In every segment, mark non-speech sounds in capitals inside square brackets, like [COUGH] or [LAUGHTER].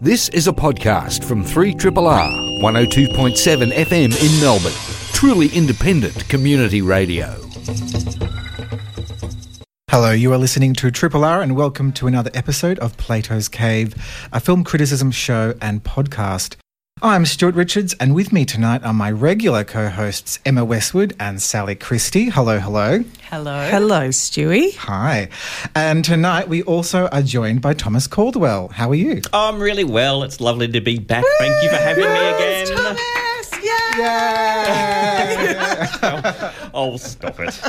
This is a podcast from 3RRR 102.7 FM in Melbourne. Truly independent community radio. Hello, you are listening to Triple R, and welcome to another episode of Plato's Cave, a film criticism show and podcast. I'm Stuart Richards, and with me tonight are my regular co hosts Emma Westwood and Sally Christie. Hello, hello. Hello. Hello, Stewie. Hi. And tonight we also are joined by Thomas Caldwell. How are you? Oh, I'm really well. It's lovely to be back. Thank you for having me again. Thomas! Yay! oh, stop it.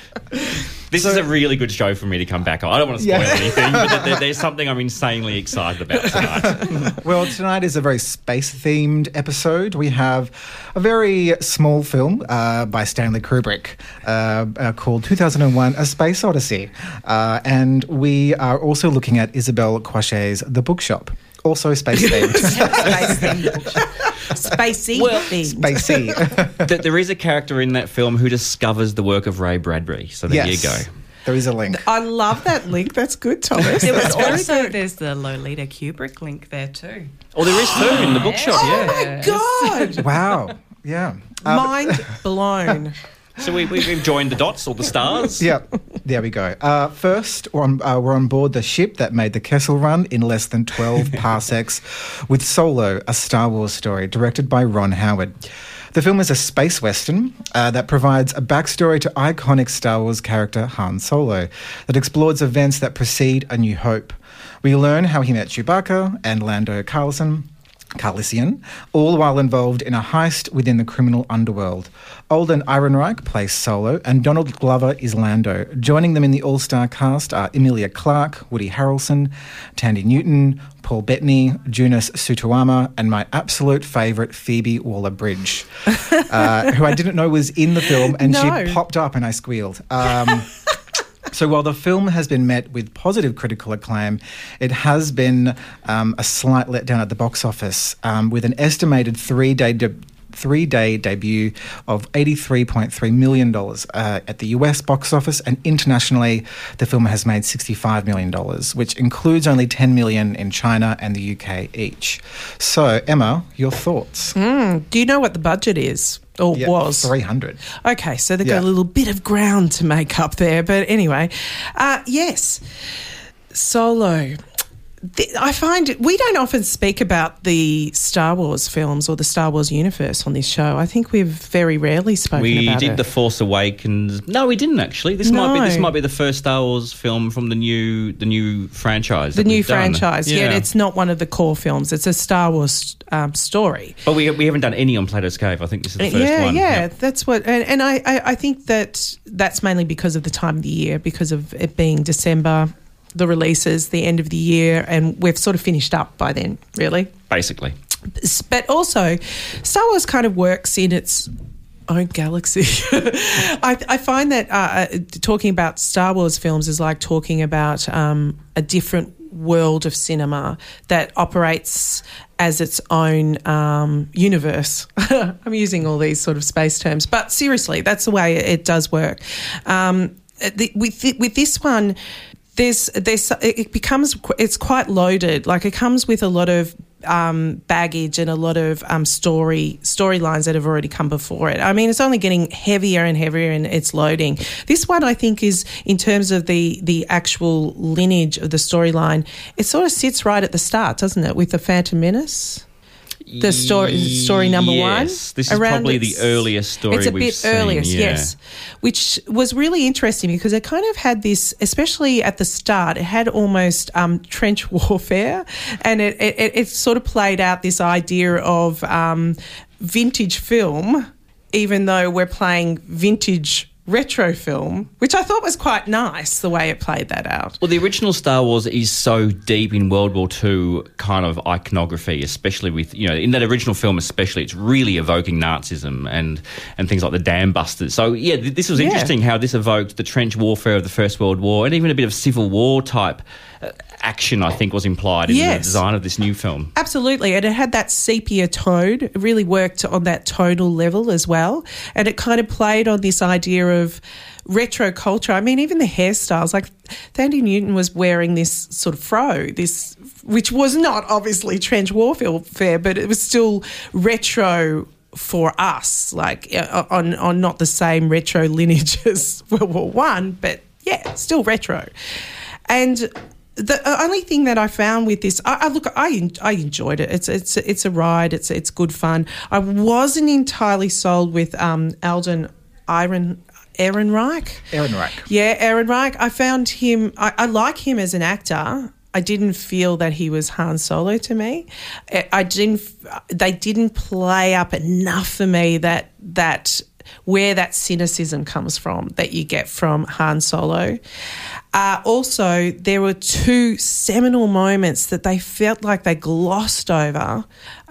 [LAUGHS] This is a really good show for me to come back on. I don't want to spoil Yeah. anything, but there, there's [LAUGHS] something I'm insanely excited about tonight. [LAUGHS] Well, tonight is a very space themed episode. We have a very small film uh, by Stanley Kubrick uh, uh, called 2001 A Space Odyssey. Uh, and we are also looking at Isabel Coixet's The Bookshop, also space themed. Space themed. Spacey Well, themed. Spacey. That there is a character in that film who discovers the work of Ray Bradbury. So there yes. you go. There is a link. I love that link. That's good, Thomas. There was also there's the Lolita Kubrick link there too. Oh, there is too in the bookshop, yeah. Oh yeah. my God. Wow. Yeah. Um, Mind blown. [LAUGHS] So we, we, we've joined the dots or the stars. Yeah, there we go. Uh, first, we're on, uh, we're on board the ship that made the Kessel Run in less than 12 [LAUGHS] parsecs with Solo, a Star Wars story directed by Ron Howard. The film is a space western uh, that provides a backstory to iconic Star Wars character Han Solo that explores events that precede A New Hope. We learn how he met Chewbacca and Lando Carlson, Calrissian, all while involved in a heist within the criminal underworld. Alden Ehrenreich plays Solo, and Donald Glover is Lando. Joining them in the all-star cast are Emilia Clarke, Woody Harrelson, Thandie Newton, Paul Bettany, Jonas Suotamo, and my absolute favourite Phoebe Waller-Bridge, [LAUGHS] uh, who I didn't know was in the film, and No. she popped up and I squealed. Um, [LAUGHS] so while the film has been met with positive critical acclaim, it has been um, a slight letdown at the box office, um, with an estimated three-day. De- Three-day debut of $83.3 million uh, at the US box office, and internationally, the film has made $65 million, which includes only 10 million in China and the UK each. So, Emma, your thoughts? Do you know what the budget is? Or Yeah, was? 300. Okay, so they've Yeah. got a little bit of ground to make up there. But anyway, uh, yes, Solo. I find we don't often speak about the Star Wars films or the Star Wars universe on this show. I think we've very rarely spoken We about it. We did the Force Awakens. No, we didn't actually. This might be this might be the first Star Wars film from the new the new franchise. the new franchise. Yeah. it's not one of the core films. It's a Star Wars um, story. But we, we haven't done any on Plato's Cave. I think this is the first yeah, one. yeah, Yep. that's what, and, and I, I, I think that that's mainly because of the time of the year, because of it being December, the releases, the end of the year, and we've sort of finished up by then, really. Basically. But also, Star Wars kind of works in its own galaxy. [LAUGHS] I, I find that uh, uh, talking about Star Wars films is like talking about um, a different world of cinema that operates as its own um, universe. [LAUGHS] I'm using all these sort of space terms, but seriously, that's the way it does work. Um, the, with with this one, there's there's it becomes it's quite loaded. Like it comes with a lot of um, baggage and a lot of um, story storylines that have already come before it. I mean, it's only getting heavier and heavier in its loading. This one, I think, is in terms of the the actual lineage of the storyline. It sort of sits right at the start, doesn't it, with the Phantom Menace? The story, story number one. This is around probably the earliest story It's a bit seen, earliest, yeah. yes, which was really interesting because it kind of had this, especially at the start, it had almost um, trench [LAUGHS] warfare, and it, it, it, it sort of played out this idea of um, vintage film, even though we're playing vintage retro film, which I thought was quite nice the way it played that out. Well, the original Star Wars is so deep in World War II kind of iconography, especially with you know in that original film, especially it's really evoking Nazism and and things like the dam busters. So yeah, th- this was Yeah. interesting how this evoked the trench warfare of the First World War and even a bit of Civil War type uh, action. I think was implied in the design of this new film. Absolutely, and it had that sepia tone. It really worked on that tonal level as well, and it kind of played on this idea of retro culture. I mean, even the hairstyles. Like Thandie Newton was wearing this sort of fro, this which was not obviously trench warfare, but it was still retro for us, like uh, on on not the same retro [LAUGHS] lineage as World War One, but yeah, still retro. And the only thing that I found with this, I, I, look, I I enjoyed it. It's it's it's a ride. It's it's good fun. I wasn't entirely sold with um, Alden Iron. Aaron Reich. Aaron Reich. Yeah, Aaron Reich. I found him. I, I like him as an actor. I didn't feel that he was Han Solo to me. I didn't. They didn't play up enough for me that that where that cynicism comes from that you get from Han Solo. Uh, also, there were two seminal moments that they felt like they glossed over.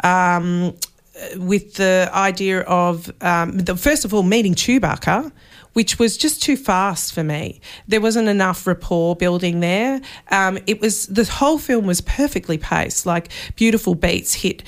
Um, with the idea of um, the, first of all meeting Chewbacca, which was just too fast for me. There wasn't enough rapport building there. Um, it was the whole film was perfectly paced, like beautiful beats hit.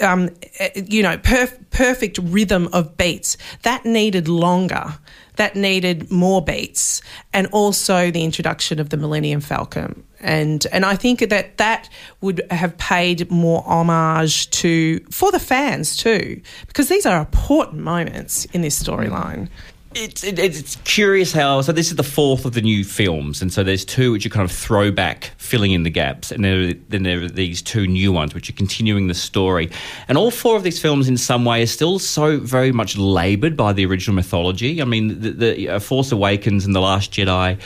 Um, you know, perf- perfect rhythm of beats that needed longer. That needed more beats, and also the introduction of the Millennium Falcon and and I think that that would have paid more homage to for the fans too, because these are important moments in this storyline it's it, it's curious how so this is the fourth of the new films, and so there's two which are kind of throwback, filling in the gaps, and there, then there are these two new ones which are continuing the story, and all four of these films in some way are still so very much laboured by the original mythology. I mean, the, the uh, Force Awakens and the Last Jedi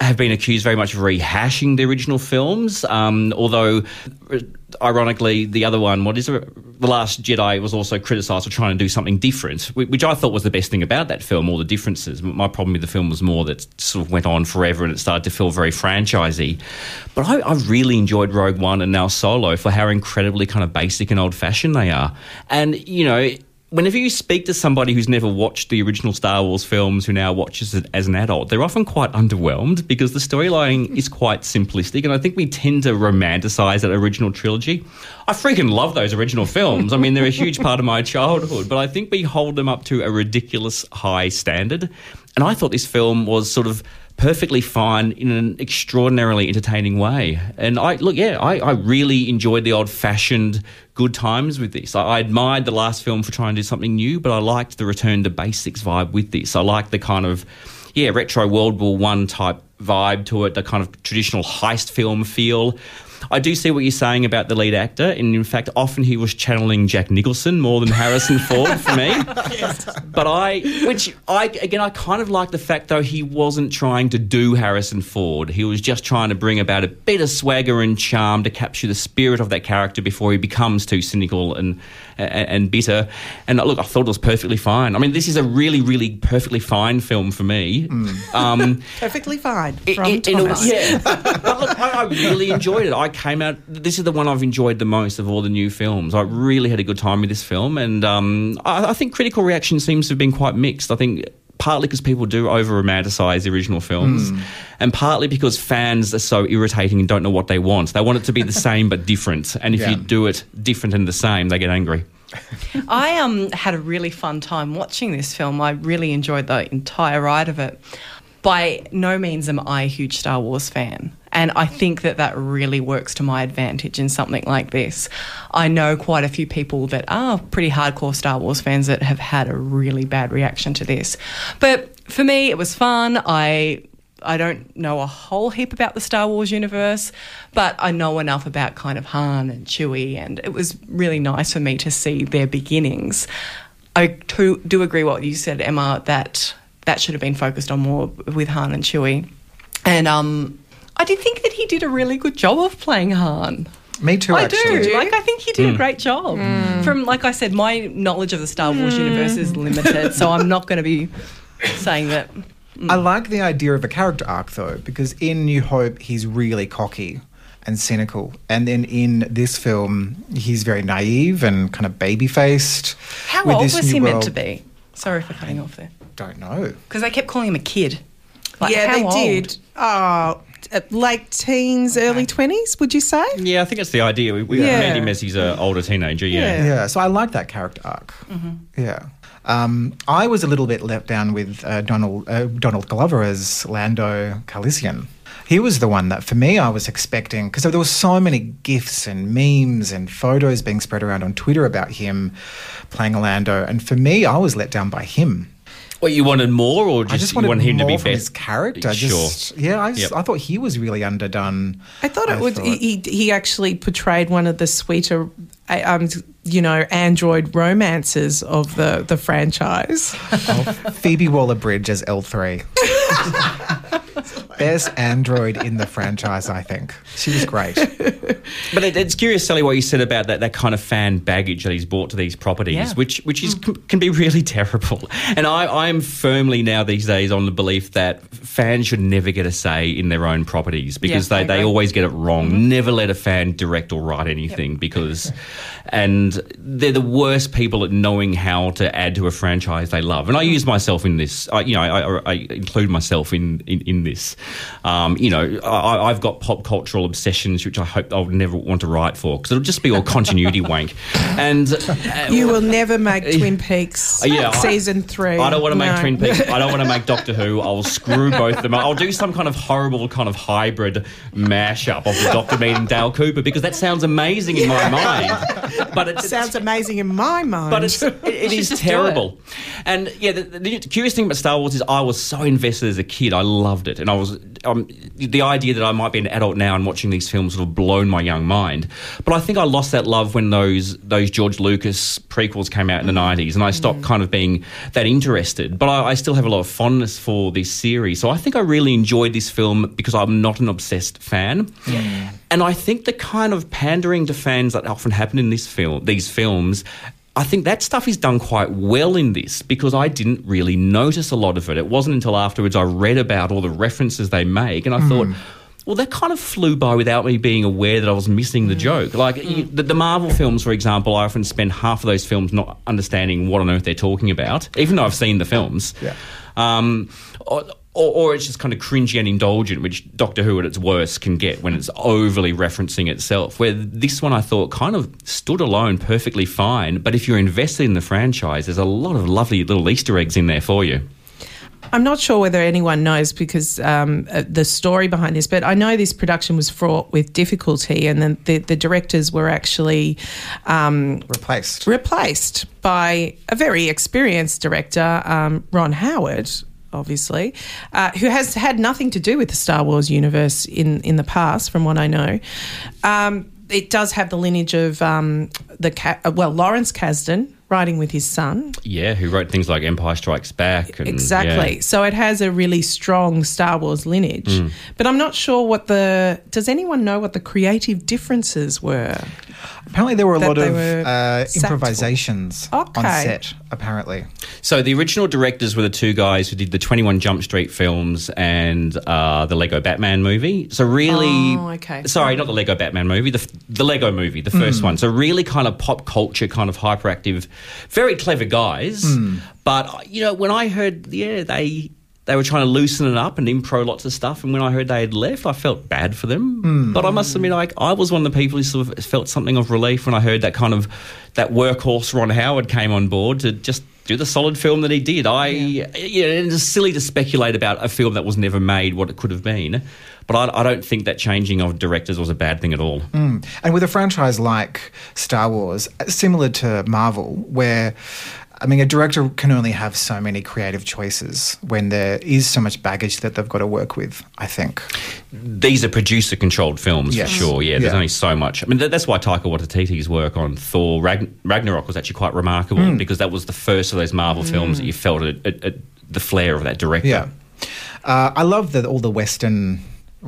have been accused very much of rehashing the original films. Um, although, ironically, the other one, what is it? The Last Jedi, was also criticised for trying to do something different, which I thought was the best thing about that film. All the differences. My problem with the film was more that sort of went on forever and it started to feel very franchisey. But I, I really enjoyed Rogue One and now Solo for how incredibly kind of basic and old fashioned they are. And you know whenever you speak to somebody who's never watched the original Star Wars films, who now watches it as an adult, they're often quite underwhelmed because the storyline is quite simplistic. And I think we tend to romanticize that original trilogy. I freaking love those original films. I mean, they're a huge part of my childhood, but I think we hold them up to a ridiculous high standard. And I thought this film was sort of perfectly fine in an extraordinarily entertaining way. And I look, yeah, I, I really enjoyed the old fashioned good times with this. I, I, admired the last film for trying to do something new, but I liked the return to basics vibe with this. I liked the kind of yeah retro World War One type vibe to it, the kind of traditional heist film feel. I do see what you're saying about the lead actor, and in fact, often he was channeling Jack Nicholson more than Harrison Ford for me. [LAUGHS] But I, which I again, I kind of like the fact though he wasn't trying to do Harrison Ford. He was just trying to bring about a bit of swagger and charm to capture the spirit of that character before he becomes too cynical and and, and bitter. And look, I thought it was perfectly fine. I mean, this is a really, really perfectly fine film for me. Mm. Um, [LAUGHS] perfectly fine from it, it, Thomas. yeah, but look, I, I really enjoyed it. I came out. This is the one I've enjoyed the most of all the new films. I really had a good time with this film, and um, I, I think critical reaction seems to have been quite mixed. I think partly because people do over romanticize the original films, mm. and partly because fans are so irritating and don't know what they want. They want it to be the [LAUGHS] same but different, and if yeah. you do it different and the same, they get angry. [LAUGHS] I um, had a really fun time watching this film. I really enjoyed the entire ride of it. By no means am I a huge Star Wars fan. And I think that that really works to my advantage in something like this. I know quite a few people that are pretty hardcore Star Wars fans that have had a really bad reaction to this. But for me, it was fun. I I don't know a whole heap about the Star Wars universe, but I know enough about kind of Han and Chewie, and it was really nice for me to see their beginnings. I do, do agree what you said, Emma, that that should have been focused on more with Han and Chewie. And um, I did think that he did a really good job of playing Han. Me too. I actually. do. Like I think he did mm. a hmm. great job. Mm. From like I said, my knowledge of the Star Wars mm. universe is limited, so I'm not going to be saying that. I like the idea of a character arc though, because in New Hope he's really cocky and cynical, and then in this film he's very naive and kind of baby faced. How old was he world. meant to be? Sorry for cutting off there. Don't know because they kept calling him a kid. Like, yeah, they old? did. Oh, late teens, okay. early 20s, would you say? Yeah, I think it's the idea. We, we yeah. Mandy Messi's an older teenager, yeah. yeah. yeah. so I like that character arc. Mm-hmm. Yeah. Um, I was a little bit let down with uh, Donald uh, Donald Glover as Lando Calrissian. He was the one that, for me, I was expecting because there were so many gifs and memes and photos being spread around on Twitter about him playing Orlando, and for me, I was let down by him. Well, you wanted more, or just, I just you wanted wanted him to be from best? his character. Sure. Just, yeah, I, just, Yep. I thought he was really underdone. I thought it would. He, he actually portrayed one of the sweeter, uh, um, you know, android romances of the the franchise. [LAUGHS] Phoebe Waller Bridge as L three. [LAUGHS] Best android in the franchise, I think. She was great. [LAUGHS] But it, it's curious, Sally, what you said about that, that kind of fan baggage that he's brought to these properties, Yeah. which which is mm. can be really [LAUGHS] terrible. And I, I am firmly now these days on the belief that fans should never get a say in their own properties because Yeah, they, they always get it wrong. Mm-hmm. Never let a fan direct or write anything because, and they're the worst people at knowing how to add to a franchise they love. And I use myself in this. I, you know, I, I, I include myself in in, in this. Um, you know, I, I've got pop cultural obsessions which I hope I'll never want to write for because it'll just be all continuity [LAUGHS] wank. And uh, You will never make Twin Peaks Yeah, I- season three. I don't want to make Twin Peaks. [LAUGHS] I don't want to make Doctor Who. I'll screw both of them. I'll do some kind of horrible kind of hybrid mashup of the Doctor meeting Dale Cooper because that sounds amazing in my mind. But it Sounds amazing in my mind. but it's, [LAUGHS] it, it is terrible. And yeah, the, the curious thing about Star Wars is I was so invested as a kid. I loved it, and I was um, the idea that I might be an adult now and watching these films sort of blown my young mind. But I think I lost that love when those those George Lucas prequels came out in the nineties, and I stopped kind of being that interested. But I, I still have a lot of fondness for this series, so I think I really enjoyed this film because I'm not an obsessed fan. And I think the kind of pandering to fans that often happen in this film, these films, I think that stuff is done quite well in this because I didn't really notice a lot of it. It wasn't until afterwards I read about all the references they make and I thought, hmm. well, that kind of flew by without me being aware that I was missing the hmm. joke. Like you, hmm. the, the Marvel films, for example, I often spend half of those films not understanding what on earth they're talking about, even though I've seen the films. Yeah. Um, or, or, or it's just kind of cringy and indulgent, which Doctor Who at its worst can get when it's overly referencing itself. Where this one I thought kind of stood alone perfectly fine, but if you're invested in the franchise, there's a lot of lovely little Easter eggs in there for you. I'm not sure whether anyone knows because um, uh, the story behind this, but I know this production was fraught with difficulty, and then the, the directors were actually um, Replaced. replaced by a very experienced director, um, Ron Howard. Obviously, uh, who has had nothing to do with the Star Wars universe in, in the past, from what I know. Um, it does have the lineage of um, the Ca- uh, well Lawrence Kasdan writing with his son, Yeah, who wrote things like Empire Strikes Back. And, Exactly. yeah. So it has a really strong Star Wars lineage. Mm. But I'm not sure what the. Does anyone know what the creative differences were? Apparently, there were a lot of uh, sacked for. improvisations on set. Apparently, So the original directors were the two guys who did the 21 Jump Street films and uh, the Lego Batman movie. So really, Oh, okay. sorry, not the Lego Batman movie, the the Lego movie, the first one. So really, kind of pop culture, kind of hyperactive, very clever guys. But you know, when I heard, yeah, they. They were trying to loosen it up and impro lots of stuff, and when I heard they had left, I felt bad for them. Hmm. But I must admit, like I was one of the people who sort of felt something of relief when I heard that kind of that workhorse Ron Howard came on board to just do the solid film that he did. I, yeah, it's silly to speculate about a film that was never made, what it could have been. But I, I don't think that changing of directors was a bad thing at all. Hmm. and with a franchise like Star Wars, similar to Marvel, where I mean, a director can only have so many creative choices when there is so much baggage that they've got to work with. I think. These are producer-controlled films Yes. for sure. Yeah, there's Yeah. only so much. I mean, that, that's why Taika Waititi's work on Thor Ragn- Ragnarok was actually quite remarkable Hmm. because that was the first of those Marvel films that you felt it, it, it, the flair of that director. Yeah, uh, I love the, all the Western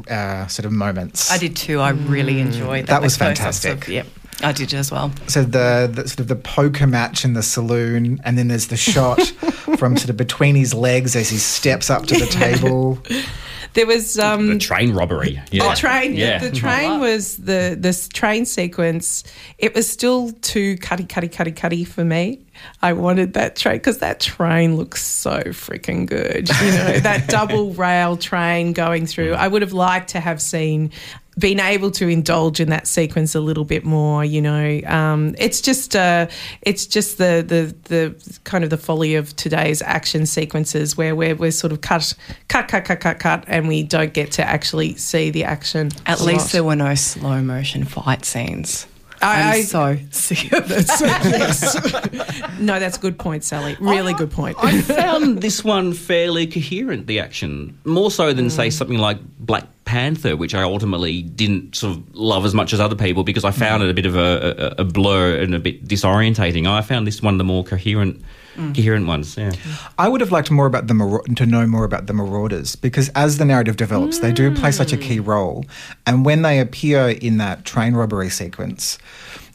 uh, sort of moments. I did too. I really enjoyed that. That was fantastic. Of, yep, I did as well. So the, the sort of the poker match in the saloon, and then there's the shot [LAUGHS] from sort of between his legs as he steps up to the table. There was um, The train robbery. Yeah. the train. Yeah. The train [LAUGHS] was the this train sequence. It was still too cutty, cutty, cutty, cutty for me. I wanted that train because that train looks so freaking good. You know that [LAUGHS] double rail train going through. I would have liked to have seen been able to indulge in that sequence a little bit more. You know, um, it's just uh, it's just the, the the kind of the folly of today's action sequences where we're, we're sort of cut cut cut cut cut cut and we don't get to actually see the action. At a least lot. there were no slow motion fight scenes. I- I'm I- so sick of [LAUGHS] it. yes. no, that's a good point, Sally. Really good point. I found this one fairly coherent, the action. More so than, say, something like Black Panther, which I ultimately didn't sort of love as much as other people because I found mm. it a bit of a, a, a blur and a bit disorientating. I found this one of the more coherent mm. coherent ones, yeah. I would have liked more about the to know more about the Marauders because as the narrative develops, they do play such a key mm. role, and when they appear in that train robbery sequence.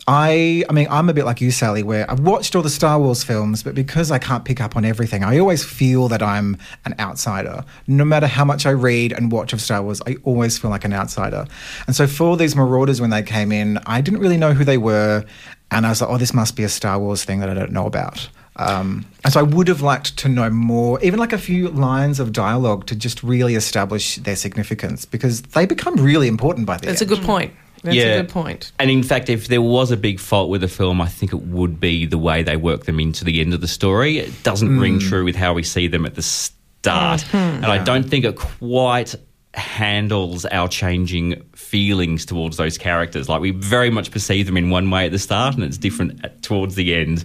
I, I mean, I'm a bit like you, Sally, where I've watched all the Star Wars films, but because I can't pick up on everything, I always feel that I'm an outsider. No matter how much I read and watch of Star Wars, I always feel like an outsider. And so for these Marauders, when they came in, I didn't really know who they were, and I was like, oh, this must be a Star Wars thing that I don't know about. Um, and so I would have liked to know more, even like a few lines of dialogue to just really establish their significance because they become really important by the end. That's a good point. That's Yeah. a good point. And in fact, if there was a big fault with the film, I think it would be the way they work them into the end of the story. It doesn't mm. ring true with how we see them at the start. Hmm. And I don't think it quite handles our changing feelings towards those characters. Like we very much perceive them in one way at the start, and it's different at, towards the end.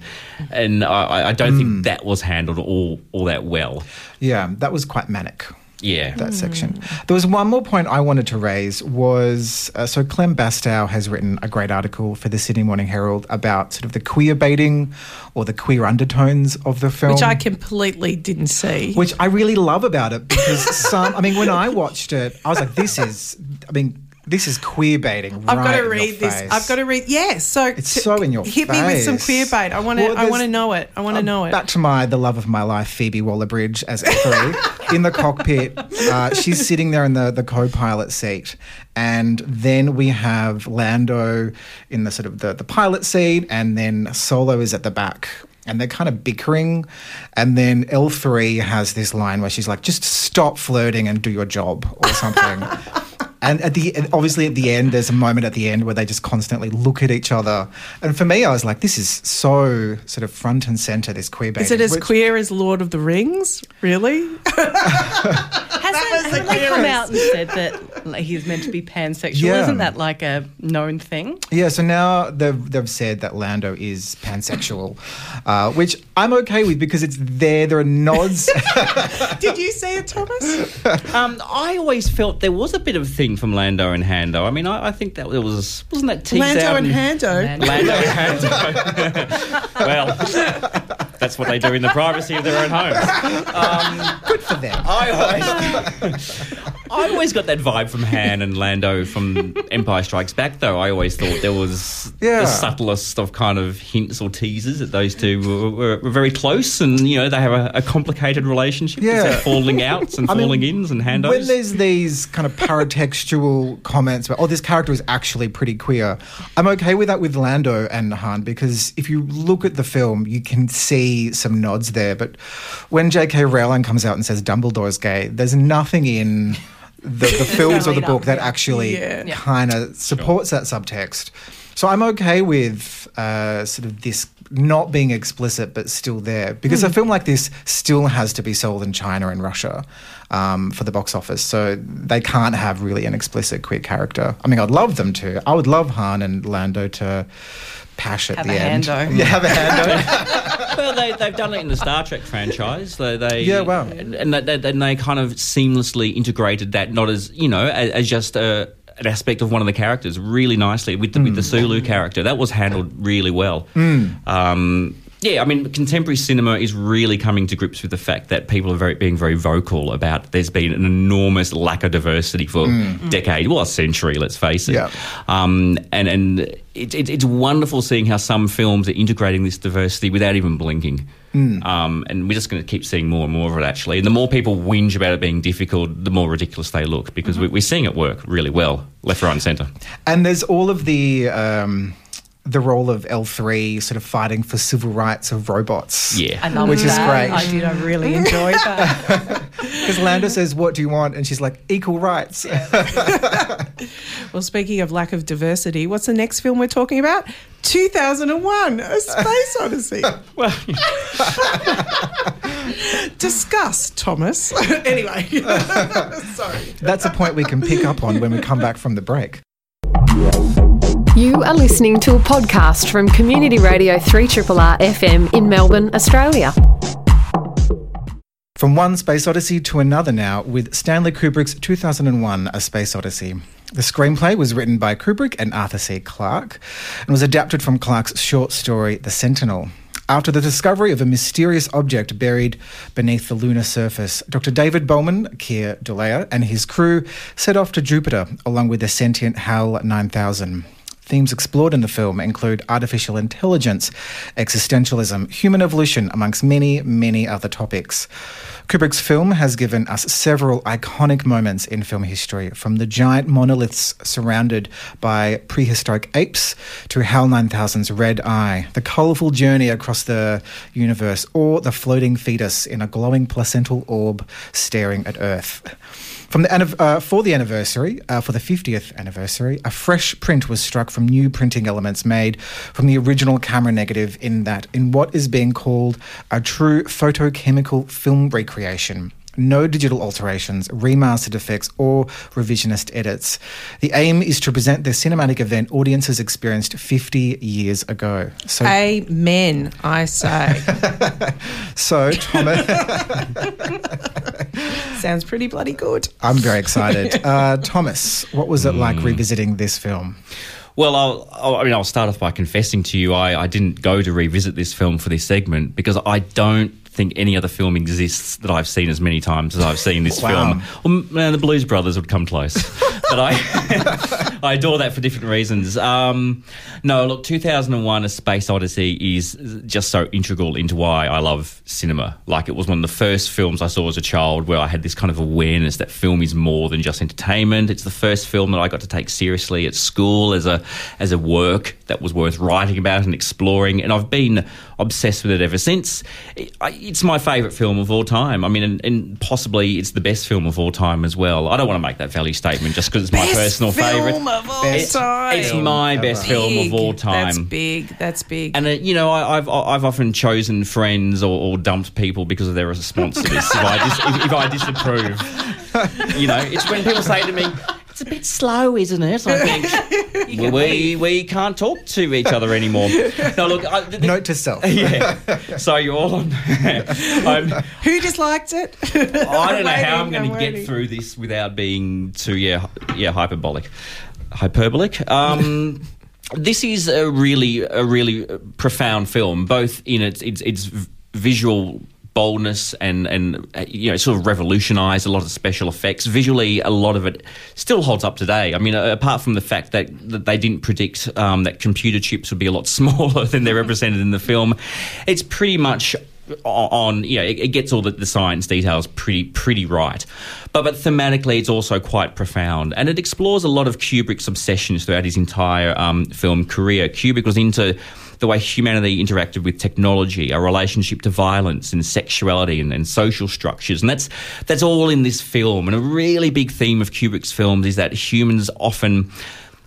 And I, I don't think hmm. that was handled all all that well. Yeah, that was quite manic. Yeah, that section. There was one more point I wanted to raise was uh, so Clem Bastow has written a great article for the Sydney Morning Herald about sort of the queer baiting or the queer undertones of the film. Which I completely didn't see. which I really love about it because some I mean when I watched it I was like this is I mean this is queer baiting I've right got to read this. face. I've got to read. Yes. So It's t- so in your hit me with some queer bait. I want to. Well, I want to know it. I want to Um, know it. Back to my the love of my life, Phoebe Waller-Bridge as Ethel [LAUGHS] in the cockpit. Uh, she's sitting there in the the co-pilot seat, and then we have Lando in the sort of the the pilot seat, and then Solo is at the back. And they're kind of bickering. And then L3 has this line where she's like, just stop flirting and do your job or something. [LAUGHS] And at the obviously at the end, there's a moment at the end where they just constantly look at each other. And for me, I was like, this is so sort of front and center. This queer baiting. Is it as which- queer as Lord of the Rings? Really? Hasn't, haven't they come out and said that like, he's meant to be pansexual? Yeah. Isn't that like a known thing? Yeah, so now they've, they've said that Lando is pansexual, uh, which I'm okay with because it's there. There are nods. [LAUGHS] Did you see it, Thomas? [LAUGHS] um, I always felt there was a bit of thing from Lando and Hando. I mean, I, I think that there was wasn't that teased Lando out and in- Hando. Lando and Hando. [LAUGHS] well, that's what they do in the privacy of their own homes. Um, Good for them. I [LAUGHS] always, I always got that vibe from Han and Lando from Empire Strikes Back. Though I always thought there was Yeah. the subtlest of kind of hints or teasers that those two were, were, were very close, and you know they have a, a complicated relationship. Yeah. There's falling outs and [LAUGHS] I mean, falling ins and handos. When there's these kind of paratextual comments about, oh, this character is actually pretty queer, I'm okay with that with Lando and Han because if you look at the film, you can see some nods there. But when J.K. Rowling comes out and says Dumbledore's gay, there's nothing in the, the [LAUGHS] films or the book up, that actually Yeah. Yeah. kind of supports that subtext. So I'm okay with uh, sort of this not being explicit but still there because a film like this still has to be sold in China and Russia um, for the box office. So they can't have really an explicit queer character. I mean, I'd love them to. I would love Han and Lando to pash at Have the a end. hando. [LAUGHS] Yeah, have a hando. [LAUGHS] well, they, they've done it in the Star Trek franchise. They, they Yeah, wow. and, and they, they, and they kind of seamlessly integrated that, not as you know, as, as just a, an aspect of one of the characters, really nicely with the, with the Sulu character. That was handled really well. Um, yeah, I mean, contemporary cinema is really coming to grips with the fact that people are very, being very vocal about there's been an enormous lack of diversity for decade, well, a century, let's face it. Yeah. Um, and and it, it, it's wonderful seeing how some films are integrating this diversity without even blinking. Um, and we're just going to keep seeing more and more of it, actually. And the more people whinge about it being difficult, the more ridiculous they look because we, we're seeing it work really well, left, right, and centre. And there's all of the um, the role of L3 sort of fighting for civil rights of robots. Yeah. I love Which is great. I did. I really [LAUGHS] enjoyed that. [LAUGHS] Because Lando says, What do you want? And she's like, Equal rights. [LAUGHS] Well, speaking of lack of diversity, what's the next film we're talking about? 2001, A Space Odyssey. Well, Discuss, Thomas. anyway, sorry. That's a point we can pick up on when we come back from the break. You are listening to a podcast from Community Radio 3RR FM in Melbourne, Australia. From one space odyssey to another now with Stanley Kubrick's 2001 A Space Odyssey. The screenplay was written by Kubrick and Arthur C. Clarke and was adapted from Clarke's short story The Sentinel. After the discovery of a mysterious object buried beneath the lunar surface, Dr. David Bowman, Keir Dullea, and his crew set off to Jupiter along with the sentient HAL 9000. Themes explored in the film include artificial intelligence, existentialism, human evolution, amongst many, many other topics. Kubrick's film has given us several iconic moments in film history, from the giant monoliths surrounded by prehistoric apes to HAL 9000's red eye, the colourful journey across the universe, or the floating fetus in a glowing placental orb staring at Earth. From the uh, for the anniversary, uh, for the 50th anniversary, a fresh print was struck from new printing elements made from the original camera negative in that in what is being called a true photochemical film recreation. No digital alterations, remastered effects, or revisionist edits. The aim is to present the cinematic event audiences experienced 50 years ago. So, Amen, I say. [LAUGHS] so Thomas, [LAUGHS] Sounds pretty bloody good. I'm very excited. [LAUGHS] Uh, Thomas, what was it Hmm. like revisiting this film? Well, I'll, I'll, I mean, I'll start off by confessing to you I, I didn't go to revisit this film for this segment because I don't think any other film exists that I've seen as many times as I've seen this Wow. film. Well, man, the Blues Brothers would come close, [LAUGHS] but I [LAUGHS] I adore that for different reasons. Um, no, look, 2001: A Space Odyssey is just so integral into why I love cinema. Like it was one of the first films I saw as a child where I had this kind of awareness that film is more than just entertainment. It's the first film that I got to take seriously at school as a as a work that was worth writing about and exploring, and I've been obsessed with it ever since. It's my favourite film of all time. I mean, and, and possibly it's the best film of all time as well. I don't want to make that value statement just because it's my Best personal favourite. film of all Best time. It's my best film of all time. That's big. That's big. And uh, you know, I, I've I've often chosen friends or, or dumped people because of their response to this. if, I dis, if, if I disapprove, [LAUGHS] you know, it's when people say to me, "It's a bit slow, isn't it?" I think [LAUGHS] well, we we can't talk to each other anymore. No, look, I, the, the- Note to self. [LAUGHS] yeah. So you're all on. I'm, [LAUGHS] Who disliked it? I don't know how I'm going to get through this without being too yeah yeah hyperbolic, hyperbolic. Um, this is a really a really profound film, both in its its, its visual boldness and and uh, you know sort of revolutionized a lot of special effects. Visually a lot of it still holds up today. I mean apart from the fact that, that they didn't predict um, that computer chips would be a lot [LAUGHS] smaller than they're represented in the film it's pretty much on you know it, it gets all the, the science details pretty pretty right. But but thematically it's also quite profound. And it explores a lot of kubrick's obsessions throughout his entire um, film career. Kubrick was into the way humanity interacted with technology, our relationship to violence and sexuality and, and social structures. And that's that's all in this film. And a really big theme of Kubrick's films is that humans often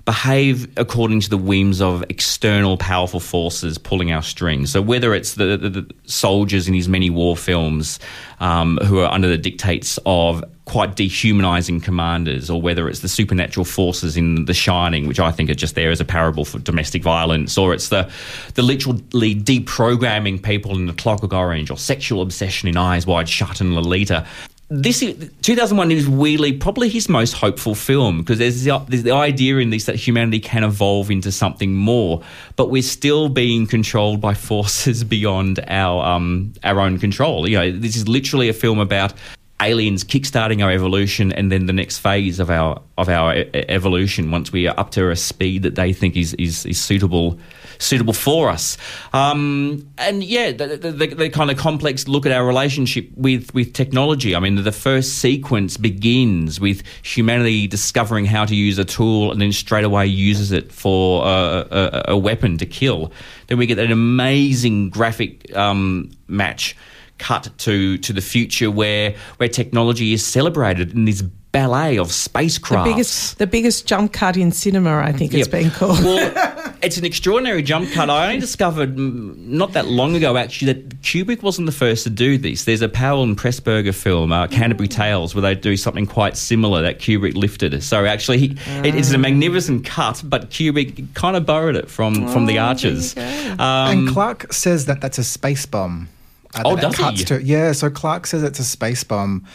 behave according to the whims of external powerful forces pulling our strings. So whether it's the, the, the soldiers in his many war films um, who are under the dictates of quite dehumanizing commanders, or whether it's the supernatural forces in The Shining, which I think are just there as a parable for domestic violence, or it's the the literally deprogramming people in The Clockwork Orange, or sexual obsession in Eyes Wide Shut and Lolita this is, 2001 is weirdly probably his most hopeful film because there's the, there's the idea in this that humanity can evolve into something more, but we're still being controlled by forces [LAUGHS] beyond our um, our own control. You know, this is literally a film about aliens kickstarting our evolution, and then the next phase of our of our e- evolution once we are up to a speed that they think is is, is suitable suitable for us. Um, and yeah, the, the, the, the, kind of complex look at our relationship with, with technology. I mean, the first sequence begins with humanity discovering how to use a tool and then straight away uses it for a, a, a weapon to kill. Then we get an amazing graphic um, match cut to to the future where where technology is celebrated in this ballet of spacecraft. The biggest, the biggest jump cut in cinema, I think it's Yep. been called. Well, [LAUGHS] it's an extraordinary jump cut. I only [LAUGHS] discovered mm, not that long ago, actually, that Kubrick wasn't the first to do this. There's a Powell and Pressburger film, uh, Canterbury Tales, where they do something quite similar that Kubrick lifted. So actually, he, it, it's a magnificent cut, but Kubrick kind of borrowed it from from the Archers. Um, and Clarke says that that's a space bomb. Uh, Oh, that it he? cuts To, yeah, so Clarke says it's a space bomb.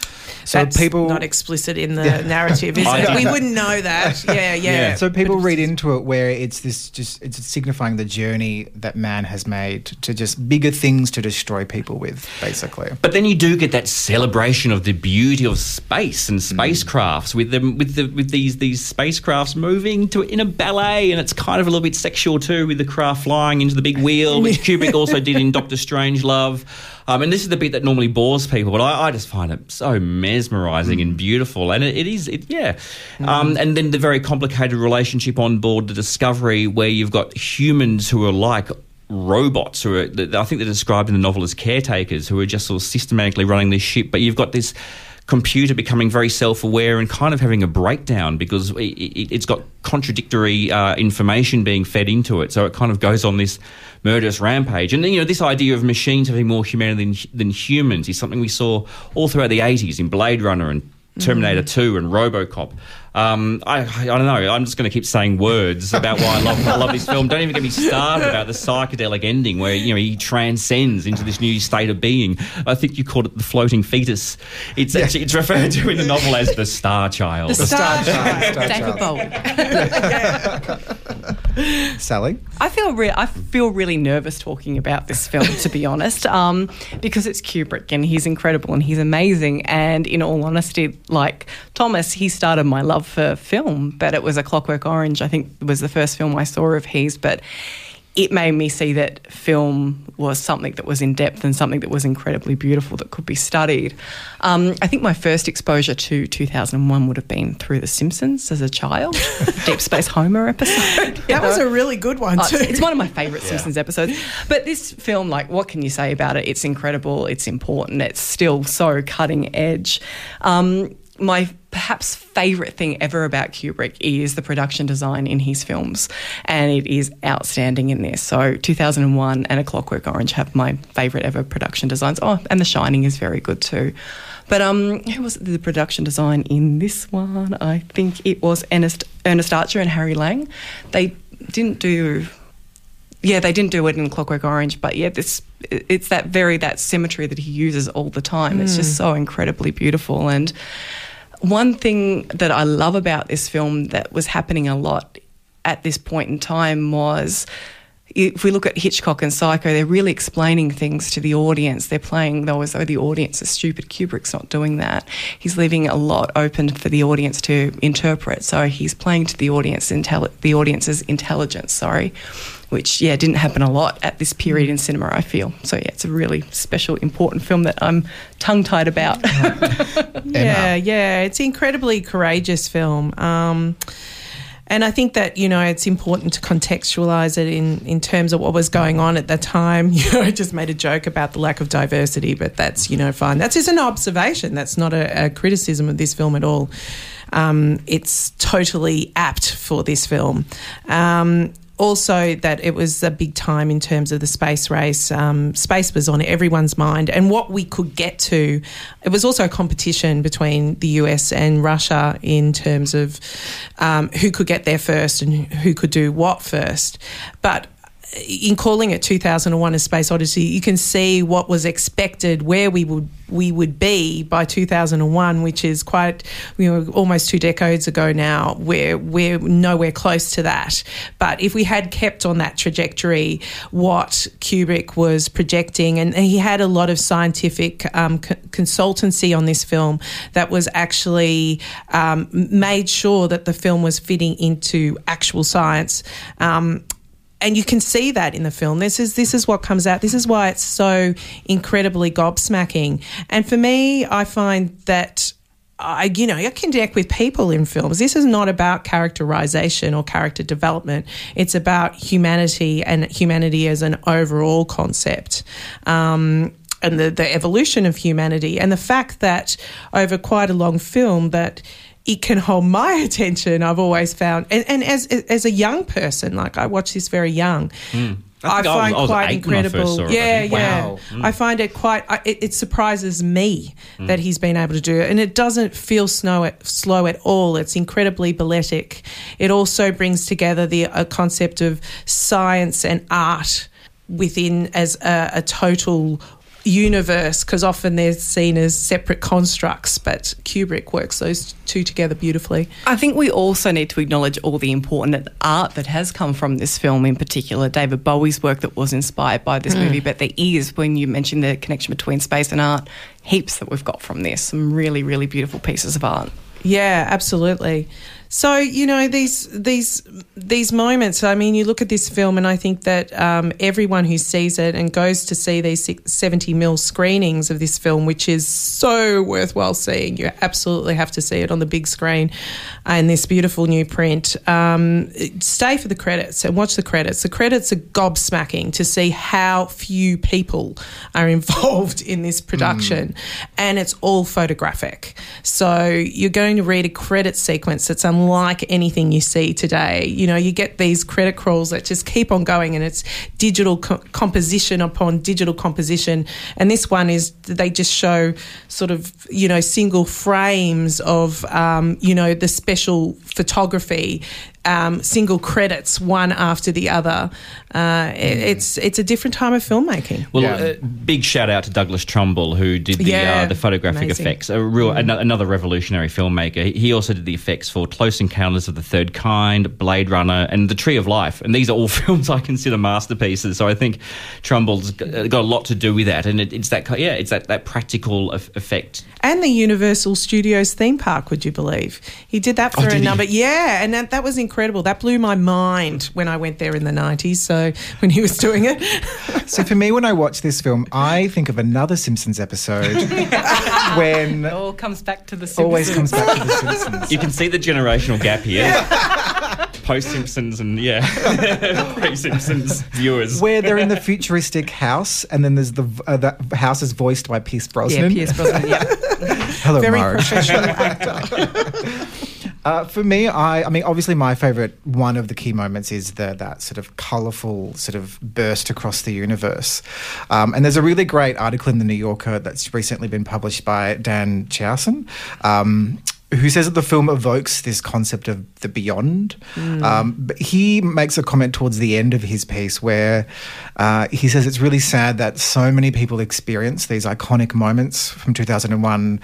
So That's people not explicit in the [LAUGHS] narrative, is it? We wouldn't know that. [LAUGHS] Yeah, yeah. Yeah. So people read into it where it's this just it's signifying the journey that man has made to just bigger things to destroy people with, basically. But then you do get that celebration of the beauty of space and spacecrafts with them with the with these these spacecrafts moving to in a ballet, and it's kind of a little bit sexual too, with the craft flying into the big wheel, which [LAUGHS] Kubrick also did in Doctor Strangelove. Um, and this is the bit that normally bores people, but I, I just find it so mesmerising and beautiful, and it, it is, it, yeah. Um, and then the very complicated relationship on board the Discovery, where you've got humans who are like robots who are, I think they're described in the novel as caretakers who are just sort of systematically running this ship. But you've got this computer becoming very self-aware and kind of having a breakdown because it, it's got contradictory uh, information being fed into it. So it kind of goes on this murderous rampage. And you know, this idea of machines having more humanity than, than humans is something we saw all throughout the 80s in Blade Runner and Terminator 2 and RoboCop. Um, I, I don't know. I'm just going to keep saying words about why I love, I love this film. Don't even get me started about the psychedelic ending where you know he transcends into this new state of being. I think you called it the floating fetus. It's actually, it's referred to in the novel as the Star Child. The Star Child. Star David Child. Bowie. [LAUGHS] Sally? I feel re- I feel really nervous talking about this film, to be [LAUGHS] honest, um, because it's Kubrick and he's incredible and he's amazing. And in all honesty, like Thomas, he started my love for film, but it was A Clockwork Orange. I think was the first film I saw of his, but. It made me see that film was something that was in depth and something that was incredibly beautiful that could be studied. Um, I think my first exposure to 2001 would have been through The Simpsons as a child, [LAUGHS] Deep Space Homer episode. That was a really good one, too. it's, it's one of my favourite Simpsons episodes. But this film, like, what can you say about it? It's incredible. It's important. It's still so cutting edge. Um, my perhaps favourite thing ever about Kubrick is the production design in his films, and it is outstanding in this. So, 2001 and A Clockwork Orange have my favourite ever production designs. Oh, and The Shining is very good too. But um, who was the production design in this one? I think it was Ernest, Ernest Archer and Harry Lange. They didn't do yeah, they didn't do it in Clockwork Orange, but yeah, this it's that very that symmetry that he uses all the time. It's just so incredibly beautiful. And one thing that I love about this film that was happening a lot at this point in time was if we look at Hitchcock and Psycho, they're really explaining things to the audience. They're playing though oh, as though the audience is stupid. Kubrick's not doing that. He's leaving a lot open for the audience to interpret. So he's playing to the audience, the audience's intelligence. Sorry, which yeah didn't happen a lot at this period in cinema. I feel so. Yeah, it's a really special, important film that I'm tongue tied about. [LAUGHS] Yeah, yeah, it's an incredibly courageous film. Um, and I think that you know it's important to contextualize it in in terms of what was going on at the time. [LAUGHS] You know, I just made a joke about the lack of diversity, but that's you know fine. That's just an observation. That's not a, a criticism of this film at all. Um, it's totally apt for this film. Um, also that it was a big time in terms of the space race. Um, space was on everyone's mind, and what we could get to. It was also a competition between the US and Russia in terms of um, who could get there first and who could do what first. But in calling it 2001 a space odyssey you can see what was expected where we would we would be by 2001 which is quite you know almost two decades ago now. Where we're nowhere close to that. But if we had kept on that trajectory what kubrick was projecting and he had a lot of scientific um, co- consultancy on this film that was actually um, made sure that the film was fitting into actual science. Um, and you can see that in the film. This is this is what comes out. This is why it's so incredibly gobsmacking. And for me, I find that I, you know, I connect with people in films. This is not about characterization or character development. It's about humanity and humanity as an overall concept. Um, and the, the evolution of humanity and the fact that over quite a long film that it can hold my [LAUGHS] attention. I've always found, and, and as as a young person, like I watch this very young. Mm. I, I, find I was, quite incredible. It, yeah, I yeah. Wow. Mm. I find it quite. It, it surprises me Mm. that he's been able to do it, and it doesn't feel slow at, slow at all. It's incredibly balletic. It also brings together the a concept of science and art within as a, a total universe because often they're seen as separate constructs but kubrick works those two together beautifully I think we also need to acknowledge all the important art that has come from this film, in particular, David Bowie's work that was inspired by this hmm. movie. But there is, when you mentioned the connection between space and art, heaps that we've got from this. Some really, really beautiful pieces of art. Yeah, absolutely. So you know these these these moments. I mean, you look at this film, and I think that um, everyone who sees it and goes to see these seventy mil screenings of this film, which is so worthwhile seeing, you absolutely have to see it on the big screen and this beautiful new print. Um, stay for the credits and watch the credits. The credits are gobsmacking to see how few people are [LAUGHS] involved in this production, and it's all photographic. So you're going to read a credit sequence that's unlike anything you see today. You know, you get these credit crawls that just keep on going, and it's digital co- composition upon digital composition. And this one is they just show sort of you know single frames of um, you know the special photography. Um, single credits, one after the other. Uh, it- it's it's a different time of filmmaking. Well, Yeah. uh, big shout out to Douglas Trumbull who did the Yeah, uh, the photographic amazing. Mm. effects. A real ano- another revolutionary filmmaker. He- He also did the effects for Close Encounters of the Third Kind, Blade Runner, and The Tree of Life. And these are all [LAUGHS] films I consider masterpieces. So I think Trumbull's g- uh, got a lot to do with that. And it, it's that yeah, it's that that practical eff- effect. and the Universal Studios theme park. Would you believe he did that for Oh, a did he? number? Yeah, and that, that was incredible. That blew my mind when I went there in the nineties. So when he was doing it, [LAUGHS] So for me, when I watch this film, I think of another Simpsons episode [LAUGHS] when It all comes back to the Simpsons. always comes back to the Simpsons. You can see the generational gap here. [LAUGHS] Post Simpsons and yeah, pre Simpsons viewers. Where they're in the futuristic house, and then there's the uh, the house is voiced by Pierce Brosnan. Yeah, Brosnan. Pierce Brosnan. Yeah. Hello, very Marge. professional actor. Uh, for me, I, I mean, obviously, my favorite one of the key moments is the that sort of colorful sort of burst across the universe. Um, and there's a really great article in the New Yorker that's recently been published by Dan Chiasson. Um, who says that the film evokes this concept of the beyond? Um, but he makes a comment towards the end of his piece where uh, he says it's really sad that so many people experience these iconic moments from 2001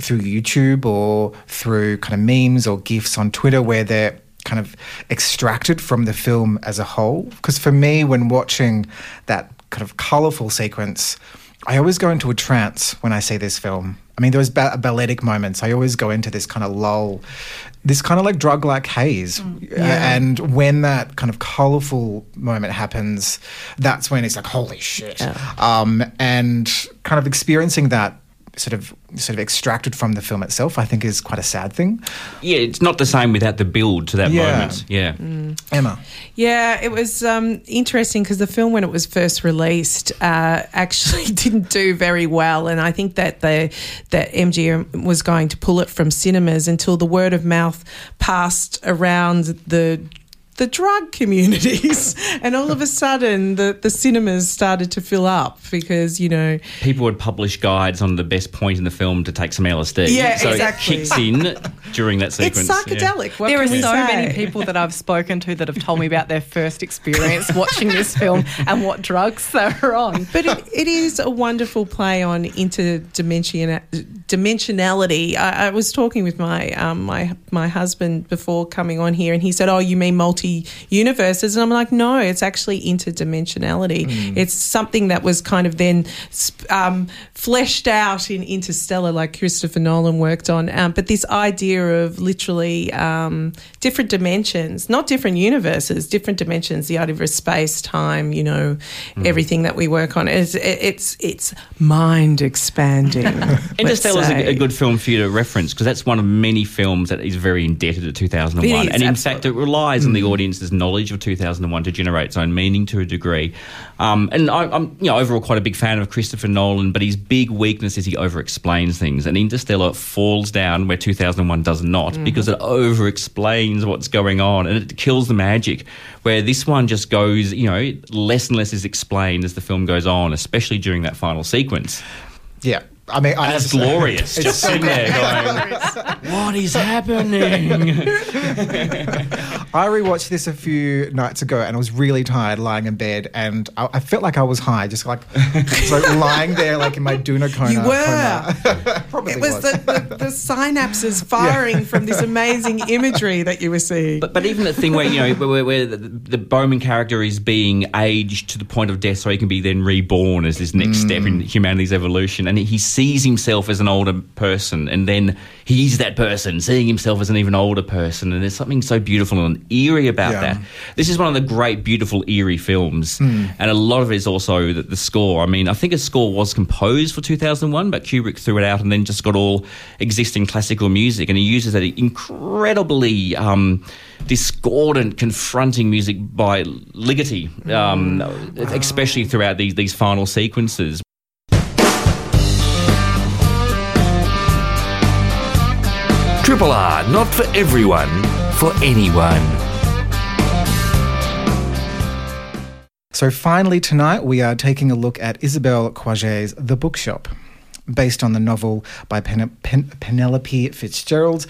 through YouTube or through kind of memes or GIFs on Twitter where they're kind of extracted from the film as a whole. Because for me, when watching that kind of colorful sequence, I always go into a trance when I see this film. I mean, those ba- balletic moments, I always go into this kind of lull, this kind of like drug like haze. Uh, And when that kind of colorful moment happens, that's when it's like, holy shit. Um, and kind of experiencing that sort of sort of extracted from the film itself, I think is quite a sad thing. Yeah, it's not the same without the build to that Yeah. moment. Yeah. Emma. Yeah, it was um, interesting because the film, when it was first released, uh, actually [LAUGHS] didn't do very well, and I think that the that MGM was going to pull it from cinemas until the word of mouth passed around the the drug communities. [LAUGHS] and all of a sudden, the, the cinemas started to fill up because, you know, People would publish guides on the best point in the film to take some LSD. Yeah, so exactly. it kicks in during that sequence. yeah. psychedelic. What there are so say? many people that I've spoken to that have told me about their first experience watching this film and what drugs they were on. But it, it is a wonderful play on interdimensionality. dimensionality. I, I was talking with my um, my my husband before coming on here, and he said, "Oh, you mean multi universes?" And I'm like, "No, it's actually interdimensionality. It's something that was kind of then um, fleshed out in Interstellar, like Christopher Nolan worked on. Um, but this idea of literally um, different dimensions, not different universes, different dimensions. The idea of space, time, you know, everything that we work on. It's it's it's mind expanding. [LAUGHS] Interstellar is a, a good film for you to reference because that's one of many films that is very indebted to 2001. It is, and in absolutely. fact, it relies on the audience's knowledge of 2001 to generate its own meaning to a degree. Um, and I, I'm, you know, overall quite a big fan of Christopher Nolan, but his big weakness is he over-explains things. And Interstellar falls down where 2001 does not Mm-hmm. because it over-explains what's going on and it kills the magic. Where this one just goes, you know, less and less is explained as the film goes on, especially during that final sequence. Yeah. I mean, I And it's have to say- glorious. It's just so sitting there going, what is happening? [LAUGHS] I rewatched this a few nights ago and I was really tired lying in bed and I, I felt like I was high, just like [LAUGHS] so lying there like in my Duna coma. You were. coma. [LAUGHS] Probably It was the, the, the synapses firing from this amazing imagery that you were seeing. But, but even the thing where you know where, where the, the Bowman character is being aged to the point of death, so he can be then reborn as this next mm. step in humanity's evolution, and he sees himself as an older person, and then he's that person seeing himself as an even older person, and there's something so beautiful and eerie about Yeah. that. This is one of the great, beautiful, eerie films, and a lot of it is also the, the score. I mean, I think a score was composed for 2001, but Kubrick threw it out and then just got all existing classical music, and he uses that incredibly um, discordant, confronting music by Ligeti, um, especially throughout these these final sequences. Triple R, not for everyone, for anyone. So finally tonight we are taking a look at Isabel Coixet's The Bookshop. Based on the novel by Pen- Pen- Penelope Fitzgerald,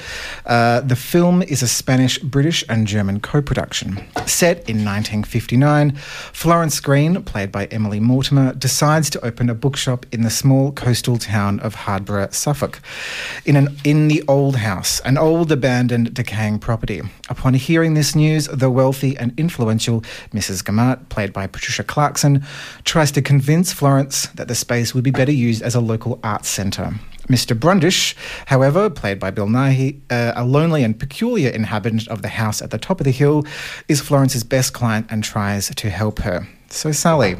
uh, the film is a Spanish, British, and German co production. Set in 1959, Florence Green, played by Emily Mortimer, decides to open a bookshop in the small coastal town of Hardborough, Suffolk, in, an, in the old house, an old, abandoned, decaying property. Upon hearing this news, the wealthy and influential Mrs. Gamart, played by Patricia Clarkson, tries to convince Florence that the space would be better used as a local arts centre. Mr. Brundish, however, played by Bill Nighy, uh, a lonely and peculiar inhabitant of the house at the top of the hill, is Florence's best client and tries to help her. So, Sally,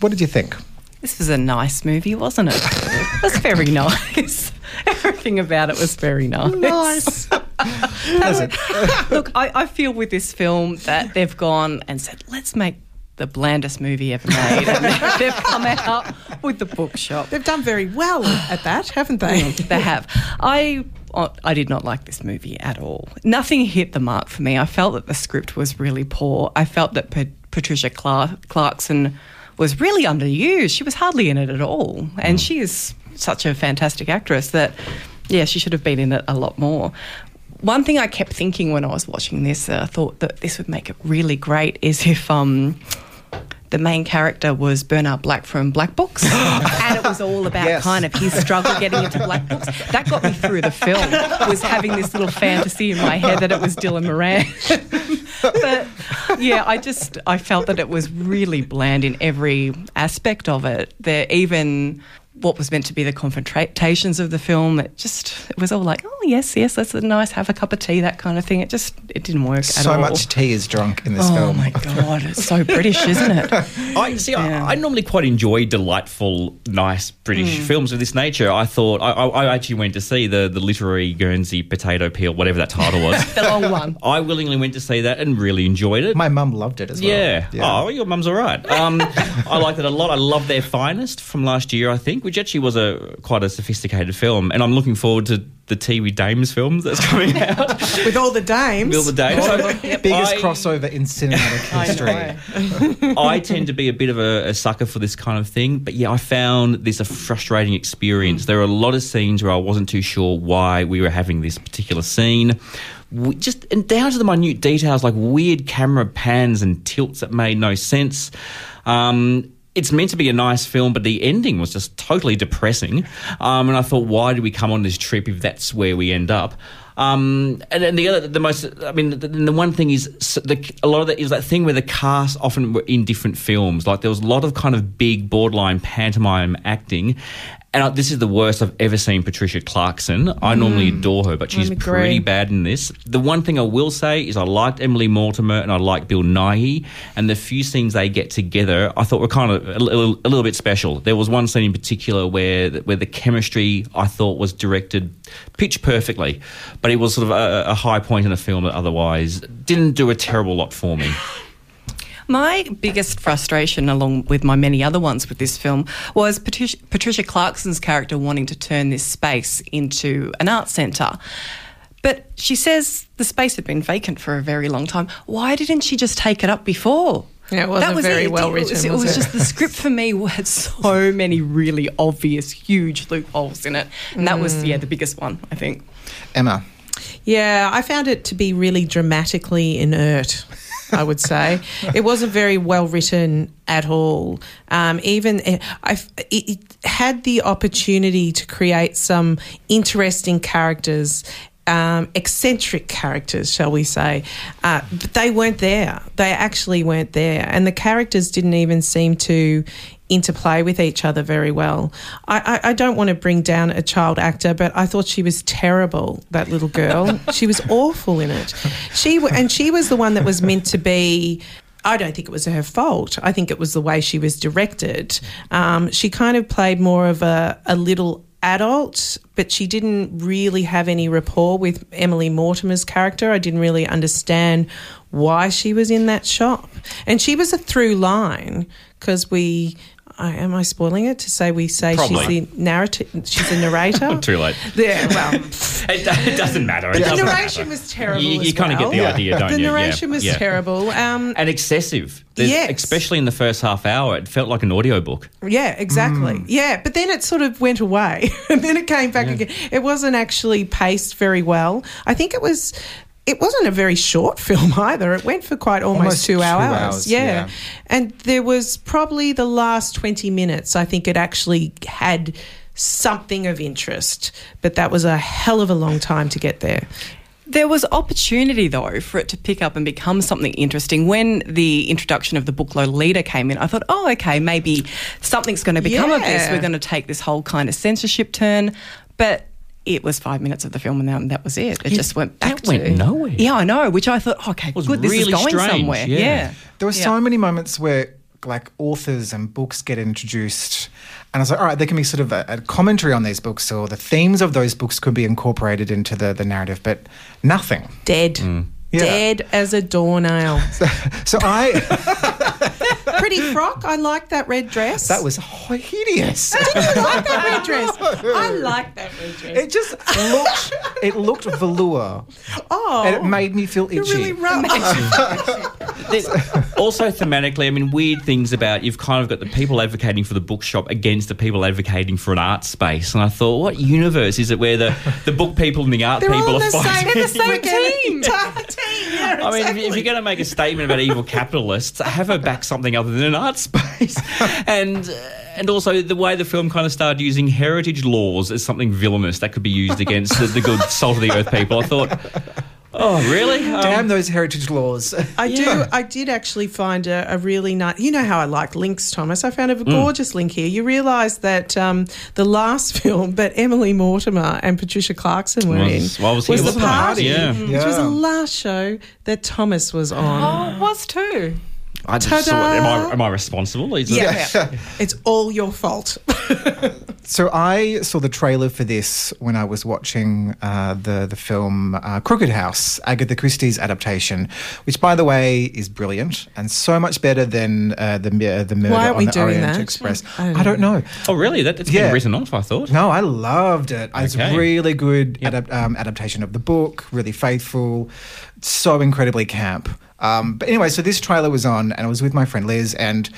what did you think? This was a nice movie, wasn't it? it was very nice. [LAUGHS] Everything about it was very nice. nice. [LAUGHS] [LAUGHS] Look, I, I feel with this film that they've gone and said, let's make the blandest movie ever made. And [LAUGHS] they've come out with the bookshop. They've done very well at that, haven't they? they have. I oh, I did not like this movie at all. Nothing hit the mark for me. I felt that the script was really poor. I felt that Pa- Patricia Cla- Clarkson was really underused. She was hardly in it at all, and she is such a fantastic actress that yeah, she should have been in it a lot more. One thing I kept thinking when I was watching this, uh, I thought that this would make it really great, is if um, the main character was Bernard Black from Black Books, [GASPS] and it was all about Yes. kind of his struggle getting into Black Books. That got me through the film. Was having this little fantasy in my head that it was Dylan Moran. [LAUGHS] but yeah, I just I felt that it was really bland in every aspect of it. There even what was meant to be the confrontations of the film, it just it was all like, oh yes, yes, that's a nice have a cup of tea, that kind of thing. It just it didn't work at So all. much tea is drunk in this Oh film. Oh my [LAUGHS] god, it's so British, isn't it? [LAUGHS] I see. Yeah. I, I normally quite enjoy delightful, nice British films of this nature. I thought I, I, I actually went to see the the literary Guernsey potato peel, whatever that title was. [LAUGHS] The long one. I willingly went to see that and really enjoyed it. My mum loved it as well. yeah. Oh, your mum's all right. Um, I liked it a lot. I love their finest from last year, I think, which which actually was a quite a sophisticated film, and I'm looking forward to the Tea with Dames films that's coming [LAUGHS] out. With all the dames. Bill the Dames. So [LAUGHS] Biggest I- crossover in cinematic [LAUGHS] history. I tend to be a bit of a, a sucker for this kind of thing, but yeah, I found this a frustrating experience. There are a lot of scenes where I wasn't too sure why we were having this particular scene. We just and down to the minute details, like weird camera pans and tilts that made no sense. Um, it's meant to be a nice film, but the ending was just totally depressing. Um, and I thought, why did we come on this trip if that's where we end up? Um, and then the other, the most, I mean, the, the one thing is the, a lot of that is that thing where the cast often were in different films. Like there was a lot of kind of big borderline pantomime acting. And this is the worst I've ever seen Patricia Clarkson. I normally adore her, but she's pretty bad in this. The one thing I will say is I liked Emily Mortimer and I liked Bill Nighy, and the few scenes they get together I thought were kind of a little, a little bit special. There was one scene in particular where where the chemistry I thought was directed pitch perfectly, but it was sort of a, a high point in a film that otherwise didn't do a terrible lot for me. My biggest frustration, along with my many other ones with this film, was Patricia, Patricia Clarkson's character wanting to turn this space into an art centre. But she says the space had been vacant for a very long time. Why didn't she just take it up before? Yeah, it wasn't very well It was, written, it was was it? just the script for me had [LAUGHS] so many really obvious, huge loopholes in it, and that was mm. yeah the biggest one I think. Emma. Yeah, I found it to be really dramatically inert. I would say [LAUGHS] it wasn't very well written at all. Um, even I, it, it had the opportunity to create some interesting characters. Um, eccentric characters, shall we say, uh, but they weren't there. They actually weren't there, and the characters didn't even seem to interplay with each other very well. I, I, I don't want to bring down a child actor, but I thought she was terrible. That little girl, [LAUGHS] she was awful in it. She and she was the one that was meant to be. I don't think it was her fault. I think it was the way she was directed. Um, she kind of played more of a, a little adult, but she didn't really have any rapport with Emily Mortimer's character. I didn't really understand why she was in that shop. And she was a through line because we. I, am I spoiling it to say we say Probably. she's the narrative? She's a narrator. [LAUGHS] Too late. Yeah, well, [LAUGHS] It, it doesn't matter. It the doesn't narration matter. was terrible. You, you as kind of get the well. idea, don't The you? Yeah, narration was yeah. terrible. Um, and excessive. There's- Yes. Especially in the first half hour, it felt like an audiobook. Yeah, exactly. Yeah, but then it sort of went away [LAUGHS] and then it came back again. It wasn't actually paced very well. I think it was. It wasn't a very short [LAUGHS] film either. It went for quite almost, Almost two, two hours. hours, Yeah. yeah. And there was probably the last 20 minutes, I think it actually had something of interest, but that was a hell of a long time to get there. There was opportunity, though, for it to pick up and become something interesting. When the introduction of the book Lolita came in, I thought, oh, okay, maybe something's going to become of this. We're going to take this whole kind of censorship turn. But it was five minutes of the film, and then that was it. It just went back that went to nowhere. Yeah, I know. Which I thought, okay, was good. This is going strange, somewhere. yeah. Yeah. There were Yeah. so many moments where like authors and books get introduced, and I was like, all right, there can be sort of a, a commentary on these books, or the themes of those books could be incorporated into the, the narrative, but nothing. Dead. Mm. Yeah. Dead as a doornail. [LAUGHS] So I [LAUGHS] Pretty frock. I like that red dress. that was hideous. I didn't like that red [LAUGHS] dress. I like that red dress. It just looked it looked velour, oh, and it made me feel you're itchy. really rough. [LAUGHS] Also thematically, I mean, weird things about you've kind of got the people advocating for the bookshop against the people advocating for an art space. And I thought, what universe is it where the, the book people and the art They're people all are in the same, fighting? they're the same team. [LAUGHS] team. Yeah, I mean, if, exactly. if you're going to make a statement about evil capitalists, have her back something other than an art [LAUGHS] space. [LAUGHS] and uh, and also the way the film kind of started using heritage laws as something villainous that could be used [LAUGHS] against the, the good salt of the earth people. I thought, oh, really? Um, Damn those heritage laws. I do. I did actually find a, a really nice. You know how I like links, Thomas. I found a gorgeous link here. You realise that um, the last film that Emily Mortimer and Patricia Clarkson were Was- in well, I was the wasn't I? party, Yeah. which was the last show that Thomas was on. Oh, it was too. I just Ta-da! thought, am I, am I responsible? Is it- Yeah, [LAUGHS] it's all your fault. [LAUGHS] So I saw the trailer for this when I was watching uh, the the film uh, Crooked House, Agatha Christie's adaptation, which, by the way, is brilliant and so much better than uh, the uh, the Murder Why aren't on we the doing Orient that? Express. I don't I don't know. Oh, really? That, that's Yeah. been written off, I thought. No, I loved it. It's Okay. a really good adap- um, adaptation of the book, really faithful, so incredibly camp. Um, but anyway, so this trailer was on, and I was with my friend Liz, and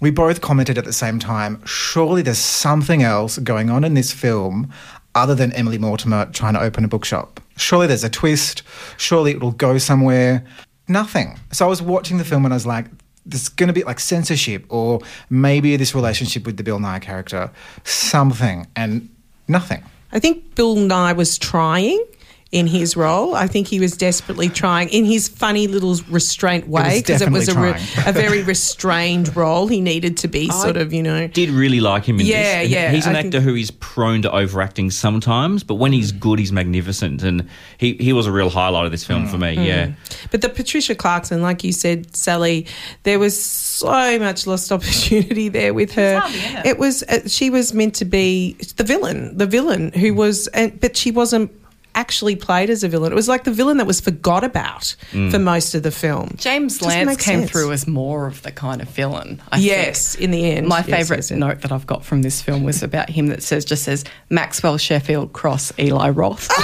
we both commented at the same time surely there's something else going on in this film other than Emily Mortimer trying to open a bookshop. Surely there's a twist. Surely it will go somewhere. Nothing. So I was watching the film and I was like, there's going to be like censorship or maybe this relationship with the Bill Nighy character, something, and nothing. I think Bill Nighy was trying in his role. I think he was desperately trying in his funny little restraint way because it was a, re- a very restrained role. He needed to be [LAUGHS] sort of, you know. Did really like him in Yeah, this. And yeah, He's an I actor think- who is prone to overacting sometimes, but when he's good, he's magnificent. And he, he was a real highlight of this film mm. for me, mm. yeah. But the Patricia Clarkson, like you said, Sally, there was so much lost [LAUGHS] opportunity there with her. hardly in it. It was uh, she was meant to be the villain, the villain who mm. was, and, but she wasn't actually played as a villain. It was like the villain that was forgot about mm. for most of the film. James Doesn't Lance came sense. through as more of the kind of villain. I Yes, think. in the end. My Yes, favourite yes, yes. note that I've got from this film was about him that says just says Maxwell Sheffield cross Eli Roth. [LAUGHS]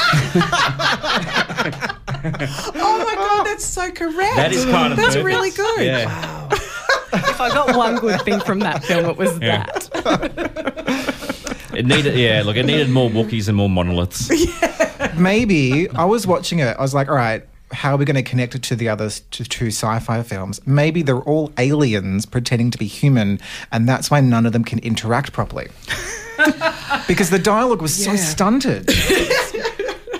Oh my god, that's so correct. That is kind of That's perfect. really good. Yeah. if I got one good thing from that film, it was Yeah. that. It needed, yeah, look, it needed more Wookiees and more monoliths. [LAUGHS] maybe I was watching it. I was like, all right, how are we going to connect it to the other to two sci-fi films? Maybe they're all aliens pretending to be human, and that's why none of them can interact properly. [LAUGHS] because the dialogue was so stunted. [LAUGHS]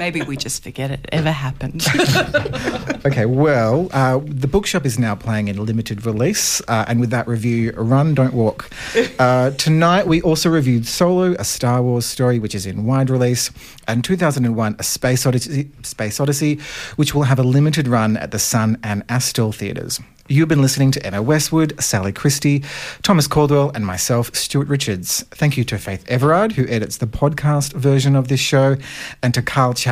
Maybe we just forget it ever happened. [LAUGHS] Okay, well, uh, the bookshop is now playing in limited release, uh, and with that review, run, don't walk. Uh, tonight, we also reviewed Solo, a Star Wars story, which is in wide release, and 2001, a Space Odyssey, Space Odyssey, which will have a limited run at the Sun and Astor theatres. You've been listening to Emma Westwood, Sally Christie, Thomas Caldwell, and myself, Stuart Richards. Thank you to Faith Everard, who edits the podcast version of this show, and to Carl Chapman